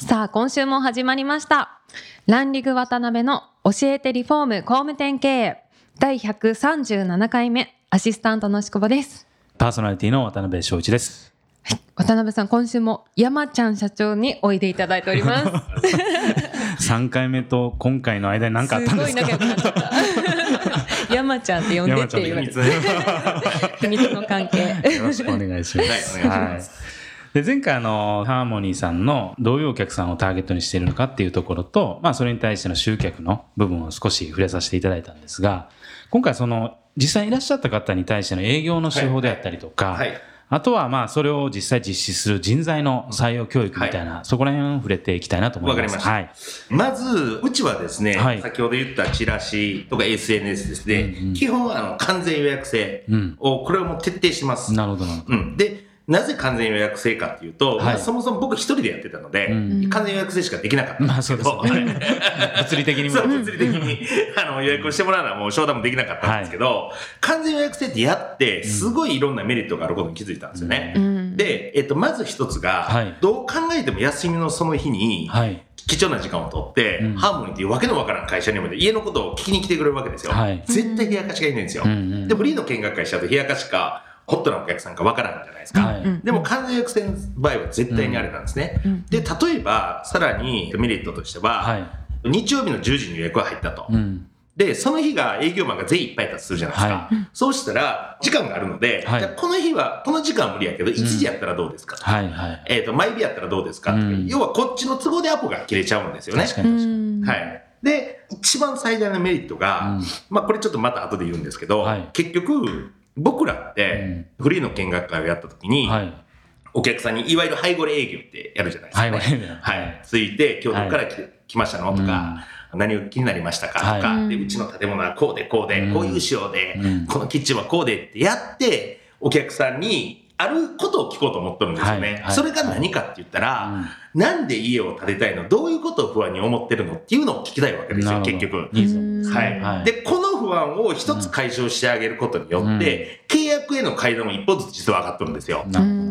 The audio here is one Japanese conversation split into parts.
さあ今週も始まりました。ランリグ渡辺の教えてリフォーム工務店経営。第137回目アシスタントのしこぼです。パーソナリティの渡辺翔一です。渡辺さん今週も山ちゃん社長においでいただいております。3回目と今回の間に何かあったんですか？山ちゃんって呼んでって言われて秘密。の関係。よろしくお願いします。はいお願いします。はいで前回あのハーモニーさんのどういうお客さんをターゲットにしているのかっていうところと、まあ、それに対しての集客の部分を少し触れさせていただいたんですが今回その実際にいらっしゃった方に対しての営業の手法であったりとか、はいあとはまあそれを実際実施する人材の採用教育みたいな、そこら辺を触れていきたいなと思います。わかりました。はい。まず、うちはですね、はい。先ほど言ったチラシとか SNS ですね、うんうん。基本あの完全予約制うん。を、これをもう徹底します。なるほどなるほど。うん、で、なぜ完全予約制かっていうと、はいまあそもそも僕一人でやってたので、うん完全予約制しかできなかったすけど、そうですよね。物理的にも物理的にあの予約をしてもらうのはもう商談もできなかったんですけど、完全予約制ってやって、すごいいろんなメリットがあることに気づいたんですよね。うんで、えっと、まず一つが、はいどう考えても休みのその日に、はい。貴重な時間を取って、うんハーモニーっていうわけのわからん会社にまで家のことを聞きに来てくれるわけですよ。はい絶対冷やかしがいないんですよ。でもリード見学会しと冷やかしかホットなお客さんかわからんじゃないですか。はいうんでも完全予約制の場合は絶対にあれなんですね。うんで、例えば、さらにメリットとしては、はい。日曜日の10時に予約が入ったと。うん。で、その日が営業マンが全員いっぱいいたとするじゃないですか。はそうしたら、時間があるので、はいじゃあこの日は、この時間は無理やけど、1時やったらどうですか、はい。はい。えっ、と、毎日やったらどうですか、うん要はこっちの都合でアポが切れちゃうんですよね。う確かに確かに。んはい。で、一番最大のメリットが、うんまあこれちょっとまた後で言うんですけど、はい結局、僕らって、フリーの見学会をやった時に、はい。お客さんにいわゆるハイゴレ営業ってやるじゃないですか、ね。ハイゴレ営業はい。ついて、今日どこから来,、来ましたの？とか、何を気になりましたか？とか、はい。で、うちの建物はこうでこうで、うん。こういう仕様で、うん。このキッチンはこうでってやって、お客さんにあることを聞こうと思ってるんですよね。はい。はい。それが何かって言ったら、うん。なんで家を建てたいの？どういうことを不安に思ってるの？っていうのを聞きたいわけですよ、結局。はい、はい。で、この不安を一つ解消してあげることによって、契約への階段も一歩ずつ実は上がってるんですよ。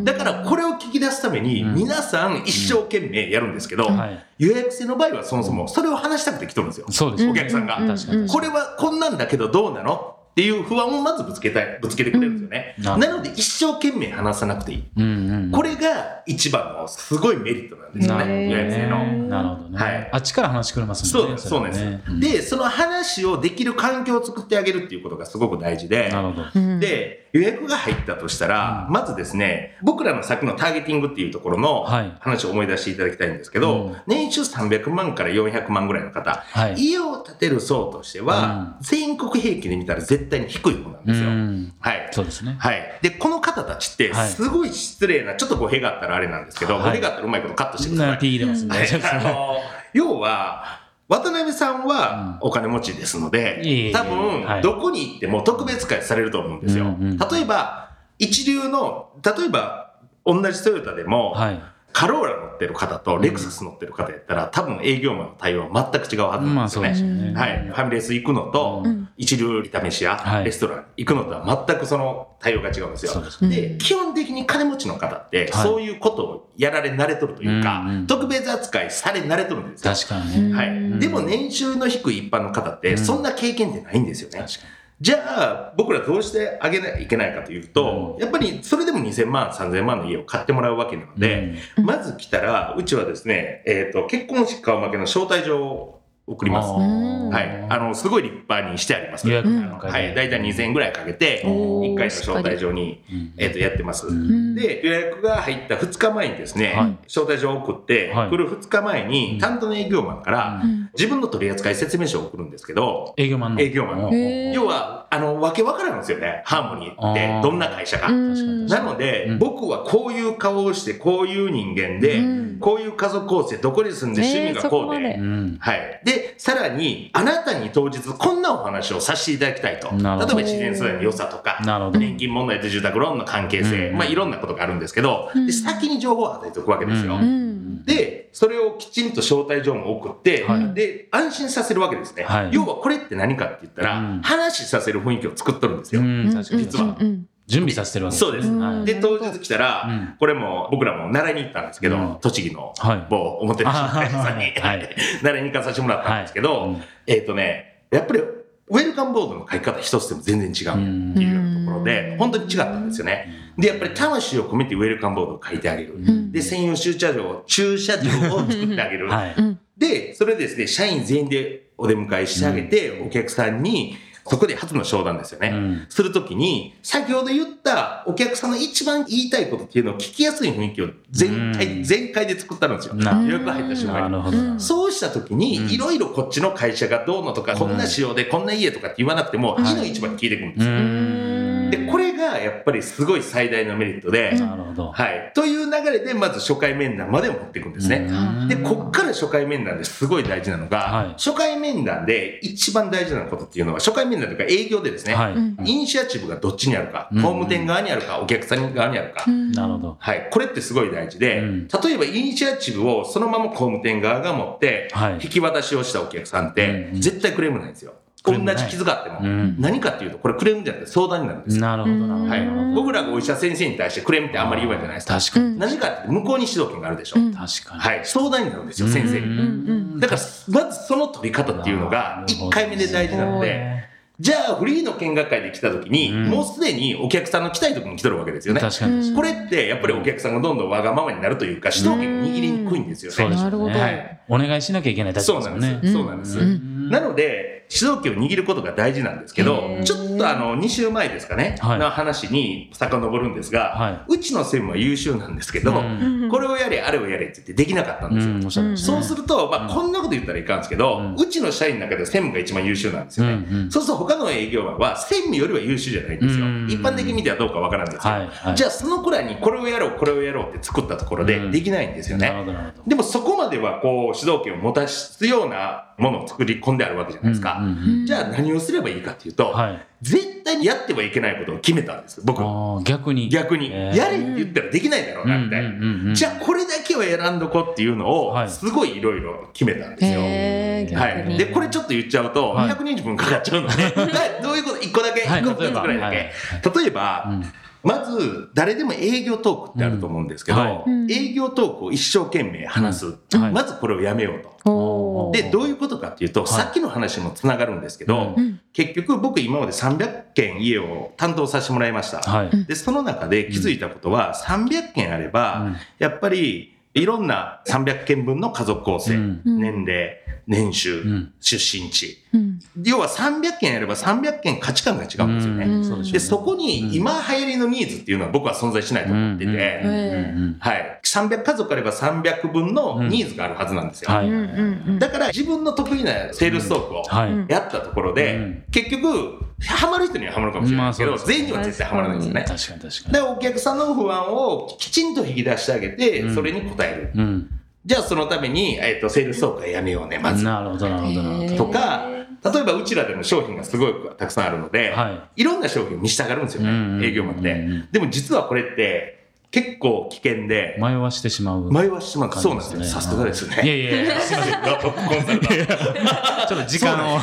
だからこれを聞き出すために、うん。皆さん一生懸命やるんですけど、はい。予約制の場合はそもそもそれを話したくて来とるんですよ。そうですよお客さんが。う確かに。これはこんなんだけどどうなの？っていう不安をまずぶつけたい、ぶつけてくれるんですよね。うんなので一生懸命話さなくていい。うんうん。これが一番のすごいメリットなんですよね、予約制の。ね。なるほどね。はいあっちから話くれますもんね。そうです、そうなんですれはね。うんで、その話をできる環境を作ってあげるっていうことがすごく大事で、なるほど。うんで、予約が入ったとしたら、うんまずですね、僕らの先のターゲティングっていうところのはい話を思い出していただきたいんですけど、うん年収300万から400万ぐらいの方、はい。家を建てる層としては、全国平均で見たら絶対に低い方なんうですよ。ん。はい。そうですね。はい。で、この方たちって、はいすごい失礼な、ちょっと語弊があったらあれなんですけど、はい語弊があったらうまいことカットしてくださ。ない P 入れますんではいあの要は、渡辺さんはお金持ちですので、多分、はいどこに行っても特別会されると思うんですよ。例えば、一流の、例えば、同じトヨタでも、はい。カローラ乗ってる方とレクサス乗ってる方やったら、多分営業マンの対応は全く違うはずなんですよね。まあね。はい、ファミレス行くのと、うん一流炒飯屋、はいレストラン行くのとは全くその対応が違うんですよ。で基本的に金持ちの方って、はいそういうことをやられ慣れとるというか、うんうん特別扱いされ慣れとるんですよ。確かにね。はい。うんでも年収の低い一般の方って、うんそんな経験ってないんですよね。確かじゃあ、僕らどうしてあげないといけないかというと、やっぱりそれでも2000万、3000万の家を買ってもらうわけなのに。で、まず来たら、うちはですね、えっ、と、結婚式顔負けの招待状を送ります。はい。あの、すごい立派にしてあります。予約はい。だいたい2000円ぐらいかけて、おー1回の招待状に、うんえっ、と、やってます。うん。で、予約が入った2日前にですね、はい。招待状を送って、はい。来る2日前に、担当の営業マンから、うん。自分の取扱説明書を送るんですけど、営業マンの。営業マンの。要は、あの、わけわからんですよね。ハーモニーって、どんな会社か。うん。なので、うん。僕はこういう顔をして、こういう人間で、うん。こういう家族構成、どこに住んで、趣味がこうで、はい。で、さらに、あなたに当日こんなお話をさせていただきたいと。例えば自然素材の良さとか、なるほど。年金問題と住宅ローンの関係性、うん。まあいろんなことがあるんですけど、うん。で先に情報を与えておくわけですよ。うん。うん。で、それをきちんと招待状も送って、はい。で、安心させるわけですね。はい。要はこれって何かって言ったら、うん。話させる雰囲気を作っとるんですよ。実は。うん準備させてるわけそうです。うん。で、当日来たら、うん。これも僕らも習いに行ったんですけど、うん。栃木のはい某おもてなしの会社さんに、はい。習いに行かさせてもらったんですけど、はい。うんえっ、とね、やっぱりウェルカムボードの書き方一つでも全然違うっていうところで、本当に違ったんですよね。で、やっぱり魂を込めてウェルカムボードを書いてあげる。ん。で、専用駐車場を、駐車場を作ってあげる。はい。うん。で、それでですね、社員全員でお出迎えしてあげて、お客さんに、そこで初の商談ですよね。うんするときに、先ほど言ったお客さんの一番言いたいことっていうのを聞きやすい雰囲気を全うん体、全開で作ったんですよ。な予約が入った瞬間に。そうしたときうんに、いろいろこっちの会社がどうのとか、こんな仕様で、こんな家とかって言わなくても、いの一番聞いてくるんですよ。がやっぱりすごい最大のメリットで、なるほど。はい。という流れで、まず初回面談までを持っていくんですね。うん。で、こっから初回面談ですごい大事なのが、はい。初回面談で一番大事なことっていうのは、初回面談というか営業でですね、はい。うん。イニシアチブがどっちにあるか、うん。工務店側にあるか、お客さん側にあるか。うん。なるほど。はい。これってすごい大事で、うん。例えばイニシアチブをそのまま工務店側が持って、はい。引き渡しをしたお客さんって、うん。絶対クレームないんですよ。同クレームないじ傷があっても。うん何かっていうと、これクレームじゃなくて相談になるんですよ。なるほどなるほどはいうん。僕らがお医者先生に対してクレームってあんまり言わないじゃないですか。確かに何かって向こうに指導権があるでしょ。うん確かにはい。相談になるんですよ、先生に。んだから、まずその取り方っていうのが、1回目で大事なので、じゃあ、フリーの見学会で来た時に、うんもうすでにお客さんの来たい時に来てるわけですよね。確かにこれって、やっぱりお客さんがどんどんわがままになるというか、主導権を握りにくいんですよね。そうですなるほどはいお願いしなきゃいけない立そうなんです。場ですもんねそうなんです。うんなので、主導権を握ることが大事なんですけどちょっとあの、2週前ですかね、はい。の話に遡るんですが、はうちの専務は優秀なんですけど、うん。これをやれ、あれをやれって言ってできなかったんですよ。そうすると、まあ、こんなこと言ったらいかんですけど、うちの社員の中で専務が一番優秀なんですよね。うんうんそうすると他の営業マンは専務よりは優秀じゃないんですよ。うん一般的に見てはどうかわからんですけど、はいはい。じゃあそのくらいにこれをやろう、これをやろうって作ったところうん。でできないんですよね。でもそこまではこう主導権を持たすようなものを作り込んであるわけじゃないですか。じゃあ何をすればいいかっていうと、はい絶対にやってはいけないことを決めたんです、僕。逆に逆に。えーやれって言ったらできないだろうな、みたいな。じゃあこれだけは選んどこうっていうのをは、いすごいいろいろ決めたんですよ。はい。で、これちょっと言っちゃうと、はい120分かかっちゃうので、はい どういうこと ?1 個だけ、はい1個2つぐらいだ例えけ。例えば、うんまず、誰でも営業トークってあると思うんですけど、うんはい。うん。営業トークを一生懸命話す。うん。はい。まずこれをやめようと。で、どういうことかっていうと、はい。さっきの話もつながるんですけど、うん。結局僕今まで300件家を担当させてもらいました。はい。で、その中で気づいたことは、300件あれば、うん。やっぱりいろんな300件分の家族構成、うん。年齢、年収、うん。出身地。うん。要は300件やれば300件価値観が違うんですよね。うん。でそこに今流行りのニーズっていうのは僕は存在しないと思ってて、うん。うん。うん。はい。300家族あれば300分のニーズがあるはずなんですよ。はい。だから自分の得意なセールストークをやったところで、うん。結局、ハマる人にはハマるかもしれないですけど、全員には絶対ハマらないんですよね。確かに確かに。で、お客さんの不安をきちんと引き出してあげて、うん。それに応える。うんじゃあそのために、えっ、と、セールストークはやめようね、まず。なるほどなるほどなるほどとか、例えばうちらでも商品がすごいたくさんあるので、、はいろんな商品を見したがるんですよね、うん営業マンって、うんでも実はこれって結構危険で、迷わしてしまう迷わしてしまう。感じそうなんですよ。さすがですね。いやいやいや すいません。ラップコンサ。ちょっと時間を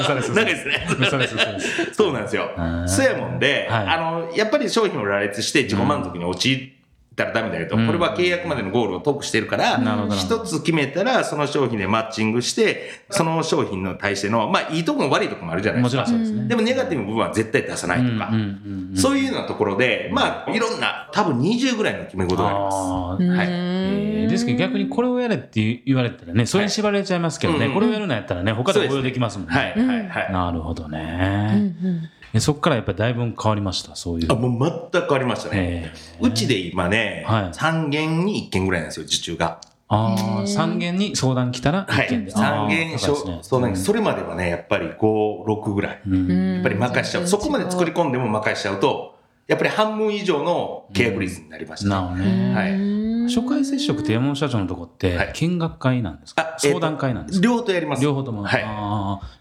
嘘です嘘長いですね。嘘です嘘ですそうなんですよ。そうやもんで、はいあの、やっぱり商品を羅列して自己満足に陥ったらダメだよと。うんこれは契約までのゴールをトークしてるから一つ決めたらその商品でマッチングして、その商品に対しての、まあいいとこも悪いとこもあるじゃないもですか。ちろんそうですねでもネガティブな部分は絶対出さないとかうん。うんうんそういうようなところで、まあ、いろんな、多分20ぐらいの決め事があります。はいえーですけど逆にこれをやれって言われたらね、それに縛られちゃいますけどね、はいこれをやるのやったらね、他で応用できますもんね。はい、はい、はい。なるほどうんね。えそこからやっぱりだいぶ変わりました、そういう。あ、もう全く変わりましたね。えーうちで今ね、はい3件に1件ぐらいなんですよ、受注が。ああ、へー3件に相談来たらはい。1件で。3件、そうですね。そうなんです。それまではね、やっぱり5、6ぐらい。うんやっぱり任しちゃう。そこまで作り込んでも任しちゃうと、やっぱり半分以上の契約率になりました、なるほどね。はい初回接触って山本社長のとこってはい見学会なんですか、あえーと相談会なんですか？両方とやります。両方とも。はい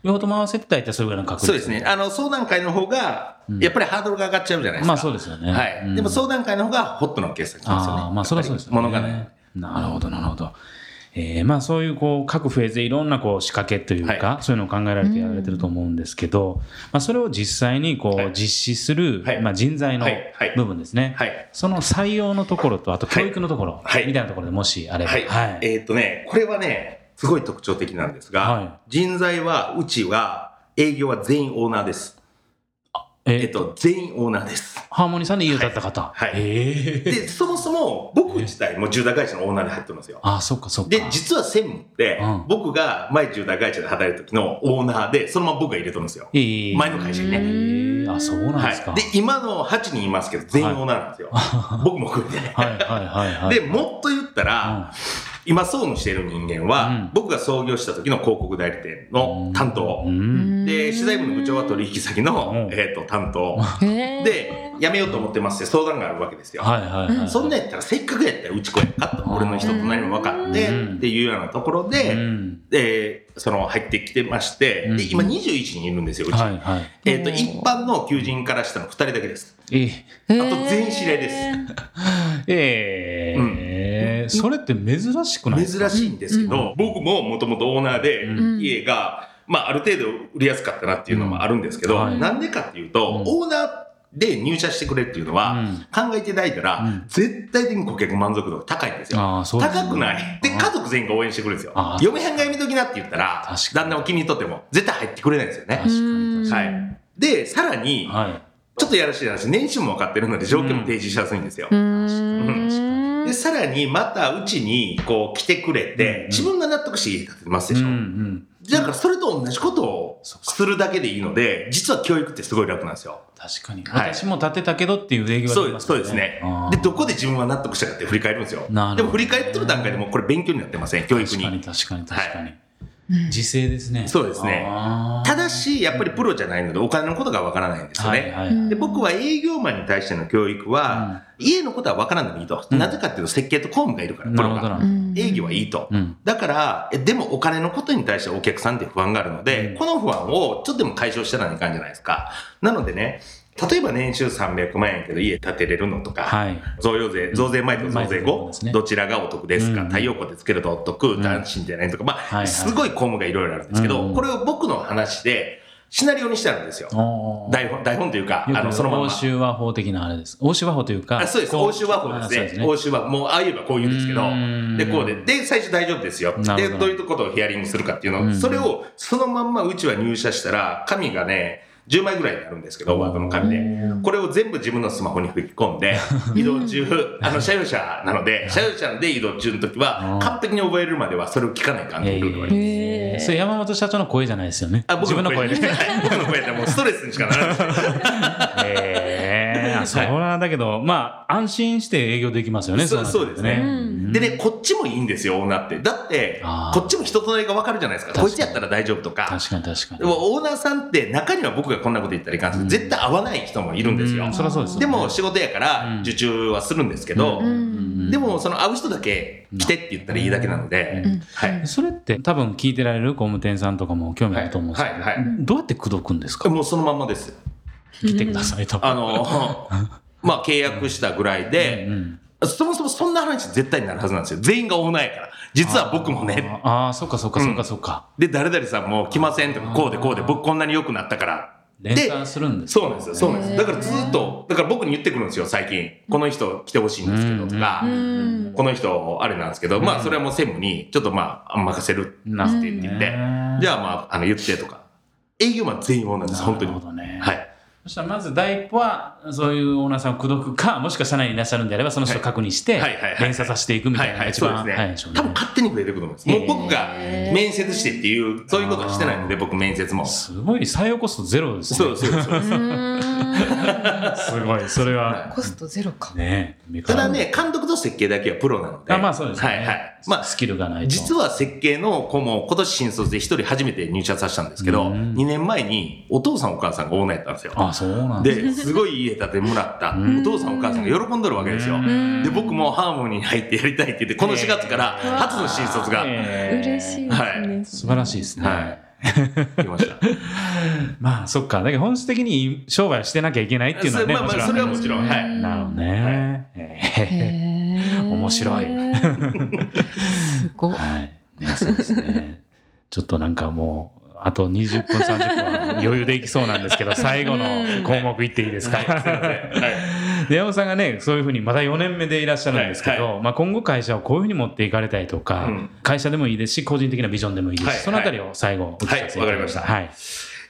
両方とも合わせて大体それぐらいの確率そうですね。あの、相談会の方が、やっぱりハードルが上がっちゃうじゃないですか。まあそうですよね。はい。うんでも相談会の方がホットなお客さん来ますよね。ああ、まあそれはそうですよね。ものがない。なるほど、なるほど。えーまあそういうこう各フェーズでいろんなこう仕掛けというか、はそういうのを考えられてやられてると思うんですけど、まあそれを実際にこはいう実施する、はいまあ人材の部分ですね。はい。その採用のところと、あと教育のところ、はいみたいなところでもしあれば。はい。えーっとね、これはね、すごい特徴的なんですが、は人材は、うちは、営業は全員オーナーです。えーえっと、全員オーナーです。ハーモニーさんで家を建てた方。はいはいえーで、そもそも僕自体も住宅会社のオーナーで入ってるんですよ。あ、そっかそっか。で、実は専務ってうん、僕が前住宅会社で働いた時のオーナーで、そのまま僕が入れてるんですよ。えー前の会社にね。えーあ、そうなんですか。はい。で、今の8人いますけど、全員オーナーなんですよ。僕も含めてね。はいはいはいはい。で、もっと言ったら、今総務している人間は、うん僕が創業した時の広告代理店の担当。うん。で、資材部の部長は取引先の、うんえっ、と、担当。でで、辞めようと思ってますって相談があるわけですよ。はいはいはい。そんなんやったら、せっかくやったらうち来やんかと。俺の人と何も分かって、うんっていうようなところで、うんで、その、入ってきてまして、うんで、今21人いるんですよ、うち。はいはい。えっ、と、一般の求人からしたら2人だけです。えーあと全員知り合いです えーそれって珍しくないですか？珍しいんですけど、僕ももともとオーナーで、うん。家が、まあ、ある程度売りやすかったなっていうのもあるんですけど、うん。でかっていうと、うん。オーナーで入社してくれっていうのは、うん。考えていただいたら、うん。絶対的に顧客満足度が高いんですよ。高くない。で、家族全員が応援してくれるんですよ。嫁はんがやめときなって言ったら旦那を気に入っとっても、絶対入ってくれないんですよね。はい。で、さらに。ちょっとやらしい話、年収も分かってるので条件も提示しやすいんですよ。うんで、さらにまたうちにこう来てくれて、うん自分が納得して家建ててますうんうでしょ。ん。だからそれと同じことをするだけでいいので、実は教育ってすごい楽なんですよ。確かに。はい私も建てたけどっていう営業がそうです、できますよそうですねで、どこで自分は納得したかって振り返るんですよ。なるほどでも振り返ってる段階でもこれ勉強になってません、教育確かにに。確かに確かに。うん時勢ですね。そうですねただし、やっぱりプロじゃないのでお金のことがわからないんですよね。はいはいはい。で僕は営業マンに対しての教育は、家のことは分からんでもいいと。うんなぜかっていうと設計と工務がいるから、プロが。営業はいいと。うん。だから、えでもお金のことに対してお客さんって不安があるので、うんこの不安をちょっとでも解消したらいかんじゃないですか。なのでね、例えば年収300万円やけど家建てれるのとか、はい。増用税、増税前と増税後、ねどちらがお得ですか、うん太陽光でつけるとお得、ん男子じゃないとか、まあ、はいはいすごい項目がいろいろあるんですけど、うんこれを僕の話で、シナリオにしてあるんですよ。台本、台本というか、あの、そのまま。欧州和法的なあれです。欧州和法というか。あそうです。こ欧州和法あですね。そう欧州和法。もう、ああ言えばこう言うんですけどうん、で、こうで。で、最初大丈夫ですよ。で、どどういうことをヒアリングするかっていうのを、うんそれをそのまんまうちは入社したら、紙がね、10枚ぐらいになるんですけど、ワードの紙で。これを全部自分のスマホに吹き込んで、移動中、あの、車用車なので、車用車で移動中の時はうん、完璧に覚えるまではそれを聞かないかんっていうルールがあります。へーそれ山本社長の声じゃないですよね。あ自分の声で。は い僕の声でもうストレスにしかならないですよ。へえ、それはだけど、まあ、安心して営業できますよね、そうそうですね。ん。でね、こっちもいいんですよ、オーナーって。だってこっちも人となりが分かるじゃないですか。こいつやったら大丈夫とか。確かに確かに。でも、オーナーさんって中には僕がこんなこと言ったらいかんですけど、絶対合わない人もいるんですよ。う。そりゃそうですよね。でも、仕事やからうん。受注はするんですけどう、ん。でも、その会う人だけ来てって言ったらいいだけなので。うん、はい。それって多分聞いてられる工務店さんとかも興味あると思うんですけど、はい。はい。はい。どうやって口説くんですか？もうそのまんまです。来てくださいと。あの、まあ、契約したぐらいで、うんそもそもそんな話絶対になるはずなんですよ。全員がオーナーやから。実は僕もね、あーあー、そっかそっかそっかそっか。で、誰々さんも来ませんとか、こうでこうで、僕こんなに良くなったから。連するんですそうなんですよ、そうなんですよ。だからずっと、だから僕に言ってくるんですよ、最近。この人来てほしいんですけど、とかう、んこの人、あれなんですけど、まあ、それはもう専務に、ちょっとまあ、任せるなって言って、じゃあまあ、あの、言ってとか。営業マン全員オーナーです、本当になる。ほどね。はい。そしたらまず第一歩は、そういうオーナーさんを口説くか、もしくは社内にいらっしゃるんであれば、その人を確認してはいはいはいはい、連鎖させていくみたいなのが一番はいはい早いでしょうね。多分勝手に増えてくると思うんです。もう僕が面接してっていう、そういうことはしてないので、僕面接も。すごい、採用コストゼロですね。そうそうそう。すごい、それは。コストゼロか。ねただね、監督と設計だけはプロなので。あまあそうですね。はいはい。まあ、スキルがないと。実は設計の子も今年新卒で一人初めて入社させたんですけど、うん2年前にお父さんお母さんがオーナーやったんですよ。あ、そうなんですで、すごい家建てもらったんお父さんお母さんが喜んどるわけですよ。んで、僕もハーモニーに入ってやりたいって言って、この4月から初の新卒が嬉しいですね。素晴らしいですね。はい 来ました。まあ、そっか。だけど本質的に商売をしてなきゃいけないっていうのはね、それまあまあそれはもちろんはいなるほどね。面白いすごい。ーはい。ね、そうですね。ちょっとなんかもう、あと20分、30分は余裕でいきそうなんですけど、最後の項目いっていいですか？はい、すいません。はい。で山本さんがねそういうふうにまだ4年目でいらっしゃるんですけど、はいまあ、今後会社をこういうふうに持っていかれたいとか、うん。会社でもいいですし個人的なビジョンでもいいです。し、はい。そのあたりを最後お聞かせいただはいわかりました。はい。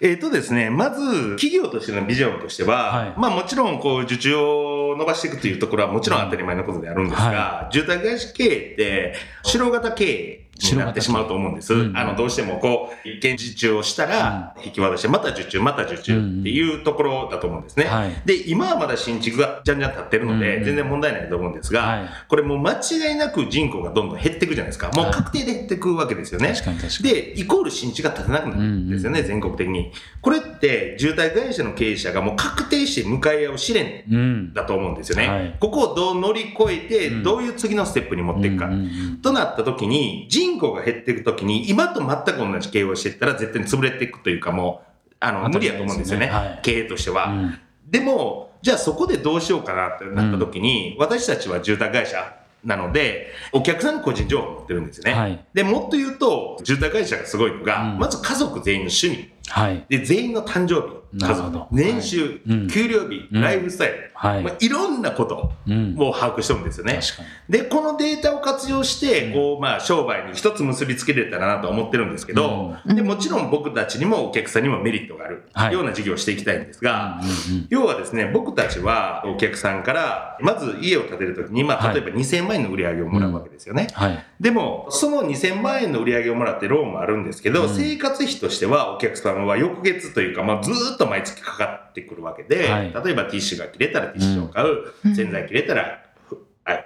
えっ、とですね、まず、企業としてのビジョンとしては、はい。まあもちろん、こう、受注を伸ばしていくというところはもちろん当たり前のことであるんですが、は住宅会社経営って、白型経営になってしまうと思うんです。うんあの、どうしてもこう、一見受注をしたら、引き渡して、また受注、また受注っていうところだと思うんですね。はいで、今はまだ新築がじゃんじゃん立ってるので、うん全然問題ないと思うんですが、はいこれもう間違いなく人口がどんどん減っていくじゃないですか。もう確定で減っていくわけですよね。で、イコール新地が建てなくなるんですよね、全国的に。これって、住宅会社の経営者がもう確定して向かい合う試練うんだと思うんですよね。はいここをどう乗り越えて、うんどういう次のステップに持っていくか。うんうんうんとなった時に、人口が減っていく時に、今と全く同じ経営をしていったら絶対に潰れていくというかもう、あの、無理やと思うんですよね。ねはい経営としては。うんでも、じゃあそこでどうしようかなってなった時に、私たちは住宅会社なので、お客さんの個人情報を持ってるんですよね。はいで、もっと言うと、住宅会社がすごいのが、うんまず家族全員の趣味。はいで、全員の誕生日、家族なるほど、年収、うん。給料日、うん。ライフスタイル、はい。まあ、いろんなことうん。を把握してるんですよね。確かに。で、このデータを活用して、こう、まあ、商売に一つ結びつけれたらなと思ってるんですけど、で、もちろん僕たちにもお客さんにもメリットがある。はい。ような事業をしていきたいんですが、うんうん要はですね、僕たちはお客さんから、まず家を建てるときに、まあ、はい。例えば2000万円の売り上げをもらうわけですよね。はい。でも、その2000万円の売り上げをもらってローンもあるんですけど、うん。生活費としてはお客様は翌月というか、まあ、ずーっと毎月かかってくるわけで、はい。例えばティッシュが切れたらティッシュを買う、うん。洗剤切れたら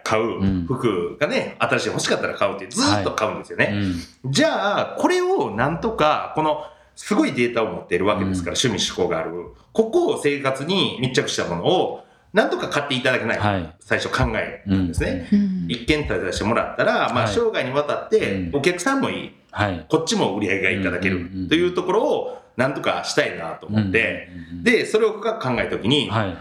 買う、うん。服がね、新しい欲しかったら買うってずーっと買うんですよね。うん。じゃあ、これをなんとか、この、すごいデータを持っているわけですから、趣味思考がある。ここを生活に密着したものを、なんとか買っていただけないか、はい。最初考えたんですね。うん。一軒建てさせてもらったら、まあ、はい。生涯にわたってう、ん。お客さんもいい、はい。こっちも売り上げがいただけうんうんうんるというところを、なんとかしたいなと思って、で、それを深く考えたときに、はい。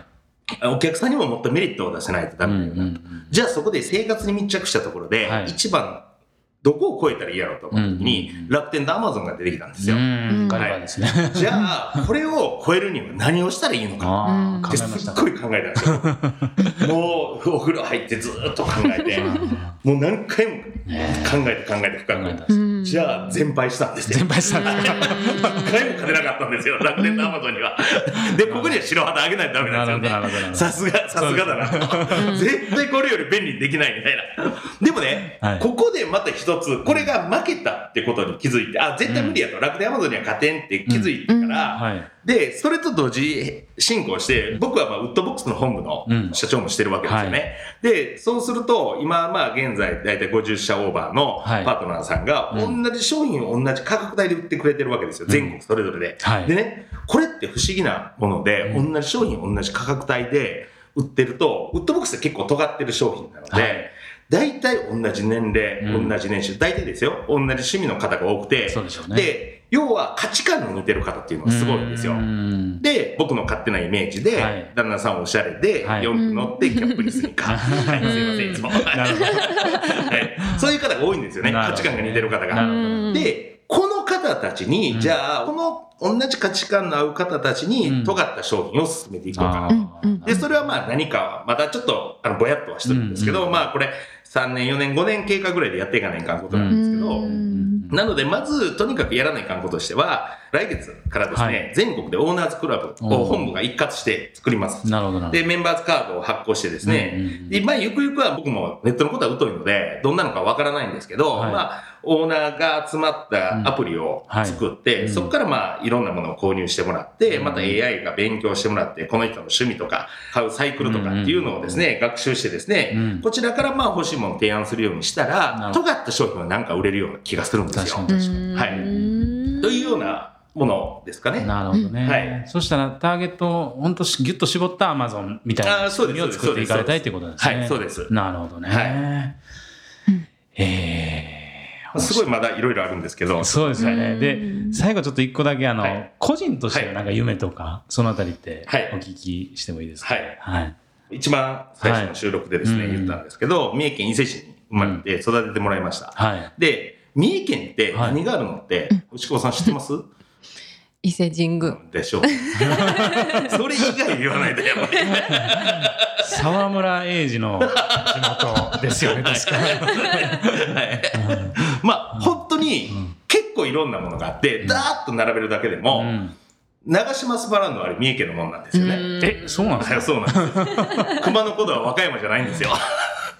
お客さんにももっとメリットを出せないとダメだよなと。じゃあそこで生活に密着したところで、はい。一番、どこを超えたらいいやろうと思った時に、うんうんうん楽天とアマゾンが出てきたんですよ。じゃあ、これを超えるには何をしたらいいのか。ああ考ってすっごい考えたんですよ。もう、お風呂入ってずーっと考えて、もう何回も考えて考えて深考えたんく。ですうんじゃあ、全敗したんですよ。全敗したんですか 一回も勝てなかったんですよ、楽天とアマゾンには。で、ここには白旗あげないとダメなんですよね。なるほどなるほどさすが、さすがだなと。絶対これより便利にできないみたいな。でもね、はいここでまた一つ、これが負けたってことに気づいて、あ、絶対無理やと、楽天アマゾンには勝てんって気づいてから、はい。で、それと同時進行して、僕はまあウッドボックスの本部のうん。社長もしてるわけですよね。で、そうすると、今まあ現在大体50社オーバーのはい。パートナーさんがうん。同じ商品を同じ価格帯で売ってくれてるわけですよ。全国それぞれで。はい。でね、これって不思議なもので、うん。同じ商品同じ価格帯で売ってると、ウッドボックスって結構尖ってる商品なので、はい大体同じ年齢、うん。同じ年収、大体ですよ、同じ趣味の方が多くて、そうでしょうね。で、要は価値観の似てる方っていうのがすごいんですよ。う。ん。で、僕の勝手なイメージで、はい。旦那さんおしゃれで、はい。四駆乗ってキャップにスニーカー。はい すいません、いつも。なるほど。はい。そういう方が多いんですよね。なるほど価値観が似てる方なが。で、この方たちに、うん。じゃあ、この同じ価値観の合う方たちうん。に、尖った商品を進めていこうか。な。あー。で、それはまあ何か、またちょっと、あの、ぼやっとはしてるんですけど、うん。まあこれ、3年、4年、5年経過ぐらいでやっていかないかんことなんですけど、なので、まず、とにかくやらないかんこととしては、来月からですね、はい。全国でオーナーズクラブを本部が一括して作ります。なるほどなるほど。で、メンバーズカードを発行してですね、うんうんうんでまあ、ゆくゆくは僕もネットのことは疎いので、どんなのかわからないんですけど、はい。まあ、オーナーが集まったアプリを作って、うん。はいそこからまあ、いろんなものを購入してもらって、うん。また AI が勉強してもらって、この人の趣味とか、買うサイクルとかっていうのをですね、学習してですね、うん。こちらからまあ欲しいものを提案するようにしたなら、尖った商品はなんか売れるような気がするんですよ。はい。というようなものですかね。なるほどね。はい。そしたらターゲットを本当ギュッと絞ったアマゾンみたいな仕あーそうです組みを作っていかれたいということですね。はい、そうです。なるほどね。はえー。すごいまだい。ろいろあるんですけど、そうですよね。うん。で、最後ちょっと一個だけあの、はい。個人としてのなんか夢とか、そのあたりってはい。お聞きしてもいいですか、はい。はい。一番最初の収録でですね、はい言ったんですけど、三重県伊勢市に生まれて育ててもらいました。はい。で、三重県って何があるのって、牛久保さん知ってます？伊勢神宮。でしょう。それ以外言わないとやっぱり。沢村栄治の地元ですよね、確か。はいまあ、本当に結構いろんなものがあって、ダーッと並べるだけでも、うん長島スパランドはあれ三重県のものなんですよね。え、そうなんですか？はい、そうなんですよ。熊野古道は和歌山じゃないんですよ。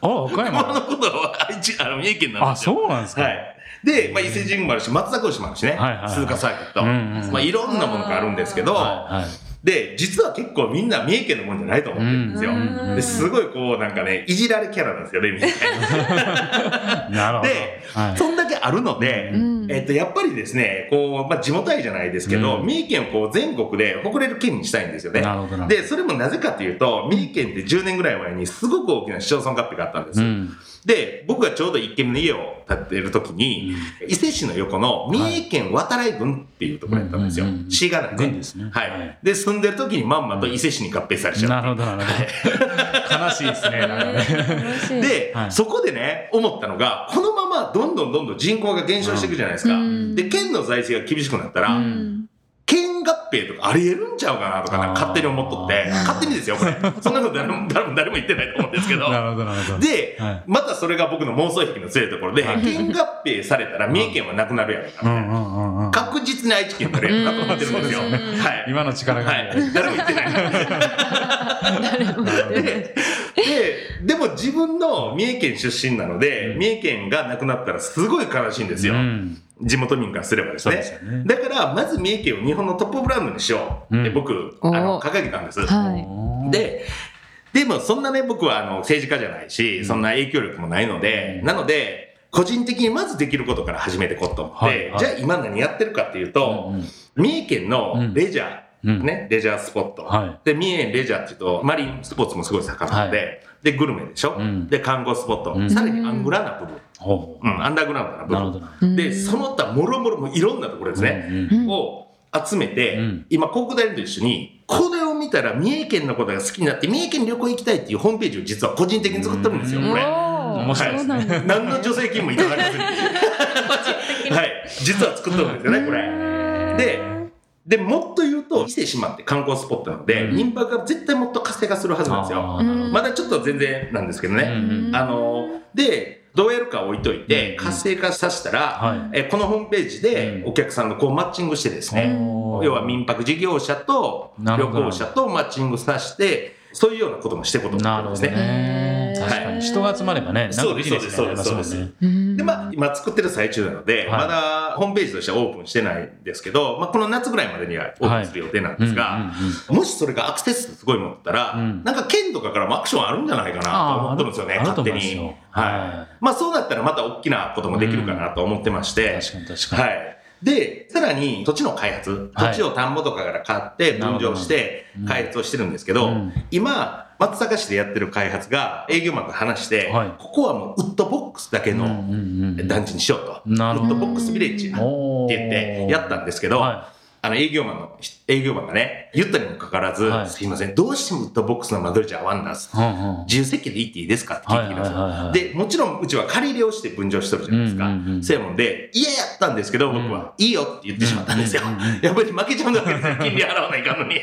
あ、和歌熊野山古道は愛知あの三重県なんあ、ですよ。そうなんですか？はい。で、まあ、伊勢神宮もあるし、松坂牛もあるしね、はいはいはい鈴鹿サーキット、うんうんまあ、いろんなものがあるんですけど、はいはいで、実は結構みんな三重県のもんじゃないと思ってるんですよ。うんですごいこう、なんかね、いじられキャラなんですよね、みんな。なるほど。で、はいそんだけあるので、うんえっと、やっぱりですね、こう、まあ、地元愛じゃないですけど、うん三重県をこう全国で誇れる県にしたいんですよね。で、それもなぜかというと、三重県って10年ぐらい前にすごく大きな市町村合併があったんです。うん。で、僕がちょうど一軒目の家を建てるときに、伊勢市の横の三重県渡来郡っていうところやったんですようんうんうんう。ん市がない郡ですねははいい。で、住んでるときにまんまと伊勢市に合併されちゃう。なるほど、なるほど。悲しいですね。で、はいそこでね、思ったのが、このままどんどんどんどん人口が減少していくじゃないですか。うんで、県の財政が厳しくなったら、うん県合併とかあり得るんちゃうかなとか勝手に思っとって、勝手にですよ、これ。そんなこと誰も誰も誰も言ってないと思うんですけど。なるほど、なるほど。で、はいまたそれが僕の妄想癖の強いところで、はい県合併されたら三重県はなくなるやろな、うんうんうんうん。確実に愛知県になるやろなと思ってるんですよ。うんはい。今の力がはね。い。誰も言ってない。で、で、でも自分の三重県出身なので、三重県がなくなったらすごい悲しいんですよ。うん地元民からすればですね。すよね。だから、まず三重県を日本のトップブランドにしよう。って僕、うんあの、お掲げたんです。はい。で、でもそんなね、僕はあの政治家じゃないし、そんな影響力もないので、うん。なので、個人的にまずできることから始めていこうと思って、はいはい。じゃあ今何やってるかっていうと、うんうん。三重県のレジャー、うん。ね、レジャースポット。はい。で、三重レジャーっていうと、マリンスポーツもすごい盛んなので、はで、グルメでしょ、うん。で、観光スポット、うん。さらにアングラな部分、ほうん、アンダーグラウンドなう。部分。なるほどな。るで、その他もろもろもいろんなところですね、うんうんうんを集めて、うん今、広告代理店と一緒に、これを見たら三重県のことが好きになって、三重県旅行行きたいっていうホームページを実は個人的に作ってるんですよ、うんこれ。面白いですね何の助成金もいただかずに。はい。実は作ってるんですよね、これ。で、で、もっと言うと、伊勢志摩って観光スポットなので、うん民泊が絶対もっと活性化するはずなんですよ。あーなるほどまだちょっと全然なんですけどね。うんうんあの、で、どうやるか置いといて、うん活性化させたら、はい。えこのホームページでうん。お客さんのこうマッチングしてですね、要は民泊事業者と旅行者とマッチングさせて、そういうようなこともしていこうと思ってるんですね。ね確かに。人が集まればね、なんかビジネスになりますもんそうですそうね。うん。で、まあ、今作ってる最中なので、はい。まだホームページとしてはオープンしてないんですけど、まあ、この夏ぐらいまでにはオープンする予定なんですが、もしそれがアクセス数すごい持ったら、うん。なんか県とかからもアクションあるんじゃないかなと思ってるんですよ。ね、勝手に。は。はい。まあ、そうなったらまた大きなこともできるかなと思ってまして、確かに確かに。はい。で、さらに土地の開発、はい。土地を田んぼとかから買って分譲して開発をしてるんですけど、うん。今、松阪市でやってる開発が営業マンと話して、はいここはもうウッドボックスだけのうんうんうん団地にしようと。なるほどウッドボックスビレッジって言ってやったんですけど、はあの営業マンの、営業マンがね、言ったにもかかわらず、はいすいません、どうしてもウッドボックスの間取りじゃ合わんなんす。い。うんうん自由設計でいいっていいですかって聞いてきたんですよ。はいはいはいはいで、もちろんうちは借り入れをして分譲してるじゃないですか。うんうんうんせやもんで、嫌やったんですけど、僕は、いいよって言ってしまったんですよ。うんうんうんやっぱり負けちゃうんだわけですよ。金利払わないかんのに。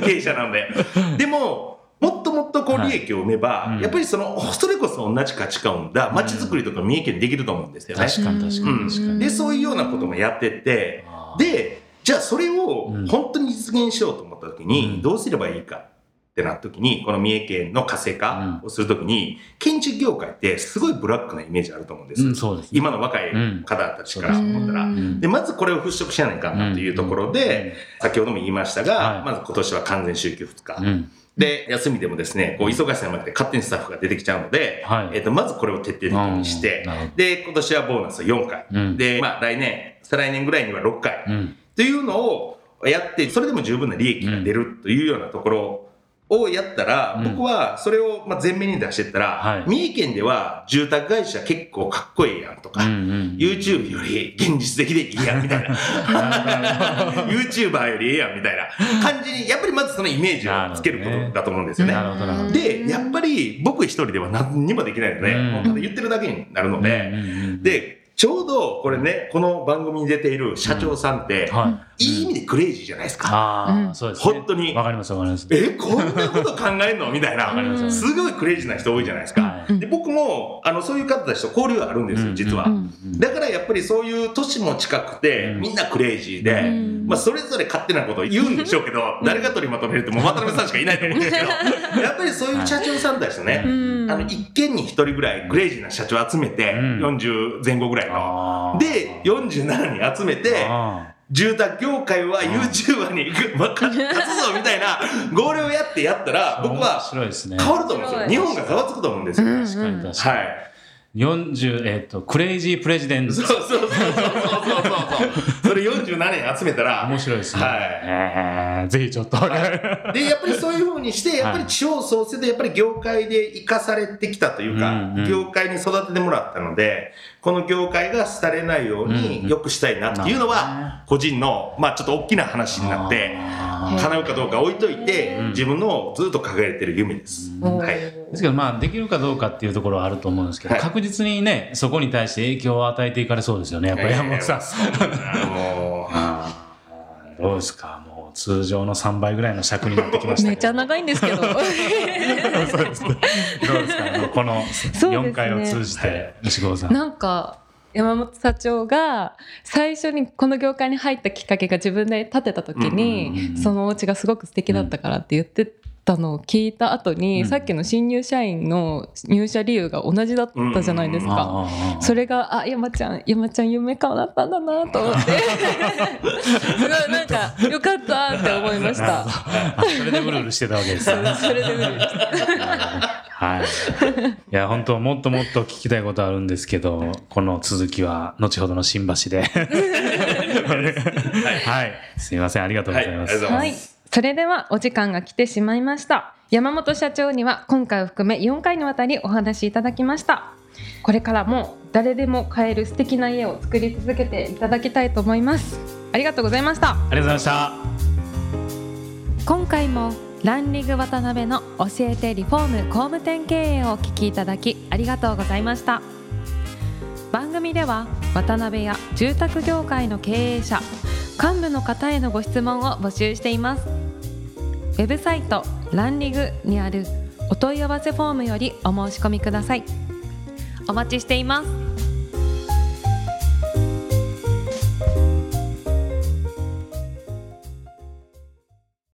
経営者なので。でも、もっともっとこう利益を生めば、はい。うん。やっぱりその、それこそ同じ価値観を生ん。だ街づくりとか三重県できると思うんですよね。確かに確かに確かに。で、そういうようなこともやってって、で、じゃあそれをうん。本当に実現しようと思った時に、うん。どうすればいいかってなった時に、この三重県の活性化をする時に、建築業界ってすごいブラックなイメージあると思うんです。うん、そうですね。今の若い方たちから思ったら。うん。で、まずこれを払拭しやないかんなというところで、先ほども言いましたが、はい。まず今年は完全週休2日。うん、で、休みでもですね、こう忙しさの中で勝手にスタッフが出てきちゃうので、はい。えっと、まずこれを徹底的にしてで、今年はボーナス4回。うん。で、まあ来年、再来年ぐらいには6回。うん、というのをやって、それでも十分な利益が出るというようなところをやったら、うん僕はそれをまあ前面に出してったら、はい三重県では住宅会社結構かっこいいやんとか、うん、うん。YouTube より現実的でいいやんみたいな。YouTuber よりええやんみたいな感じに、やっぱりまずそのイメージをつけることだと思うんですよね。で、やっぱり僕一人では何にもできないので、うんもうただ言ってるだけになるので、うんうんうん、で、ちょうどこれね、この番組に出ている社長さんって、はい。いい意味でクレイジーじゃないですか。ああ、うんそうですね。本当にわかります、わかります。え、こんなこと考えんの？みたいわかりますな。すごいクレイジーな人多いじゃないですか。はいで、僕も、あの、そういう方たちと交流があるんですよ、実は。うんだからやっぱりそういう年も近くて、うんみんなクレイジーで、うんまあそれぞれ勝手なことを言うんでしょうけど、誰が取りまとめるってもう渡辺さんしかいないと思うんですけど、やっぱりそういう社長さんたちとね、うんあの、一軒に一人ぐらいクレイジーな社長を集めて、うん40前後ぐらいの。で、47人集めて、あ住宅業界は YouTuber に行く、まあ、勝つぞみたいな号令をやってやったら、ー僕は。変わると思うんですよ。日本がざわつくと思うんですよ。うん確かに確かに。はい。40、えっと、クレイジープレジデントそう。そうそうそうそうそうそれ47人集めたら、面白いですね。はいえーぜひちょっと。で、やっぱりそういうふうにして、やっぱり地方創生で、やっぱり業界で生かされてきたというか、うんうん業界に育ててもらったので、この業界が廃れないように良くしたいなっていうのは、個人の、まあちょっと大きな話になって、叶うかどうか置いといて、うん。自分のずっと掲げてる夢です。はい。ですけど、まあ、できるかどうかっていうところはあると思うんですけど、はい。確実にね、そこに対して影響を与えていかれそうですよね、やっぱり山本さん。どうですか？通常の3倍ぐらいの尺になってきましためっちゃ長いんですけど。そうですね。どうですか？このそうですね4回を通じて、牛久さん。なんか山本社長が最初にこの業界に入ったきっかけが自分で建てた時にそのお家がすごく素敵だったからって言ってたのを聞いた後に、うんさっきの新入社員の入社理由が同じだったじゃないですか。ああそれがあ山ちゃん山ちゃん夢叶ったんだなと思って すごいなんかよかったって思いました。あそれでブルブルしてたわけですね。それで無理でしたはい。いや、本当もっともっと聞きたいことあるんですけど、この続きは後ほどの新橋で。はい。すみません。ありがとうございます。はいそれではお時間が来てしまいました。山本社長には今回を含め4回にわたりお話しいただきました。これからも誰でも買える素敵な家を作り続けていただきたいと思います。ありがとうございました。ありがとうございました。今回もランリング渡辺の教えてリフォーム工務店経営をお聞きいただきありがとうございました。番組では渡辺や住宅業界の経営者幹部の方へのご質問を募集していますウェブサイトランリグにあるお問い合わせフォームよりお申し込みください。お待ちしています。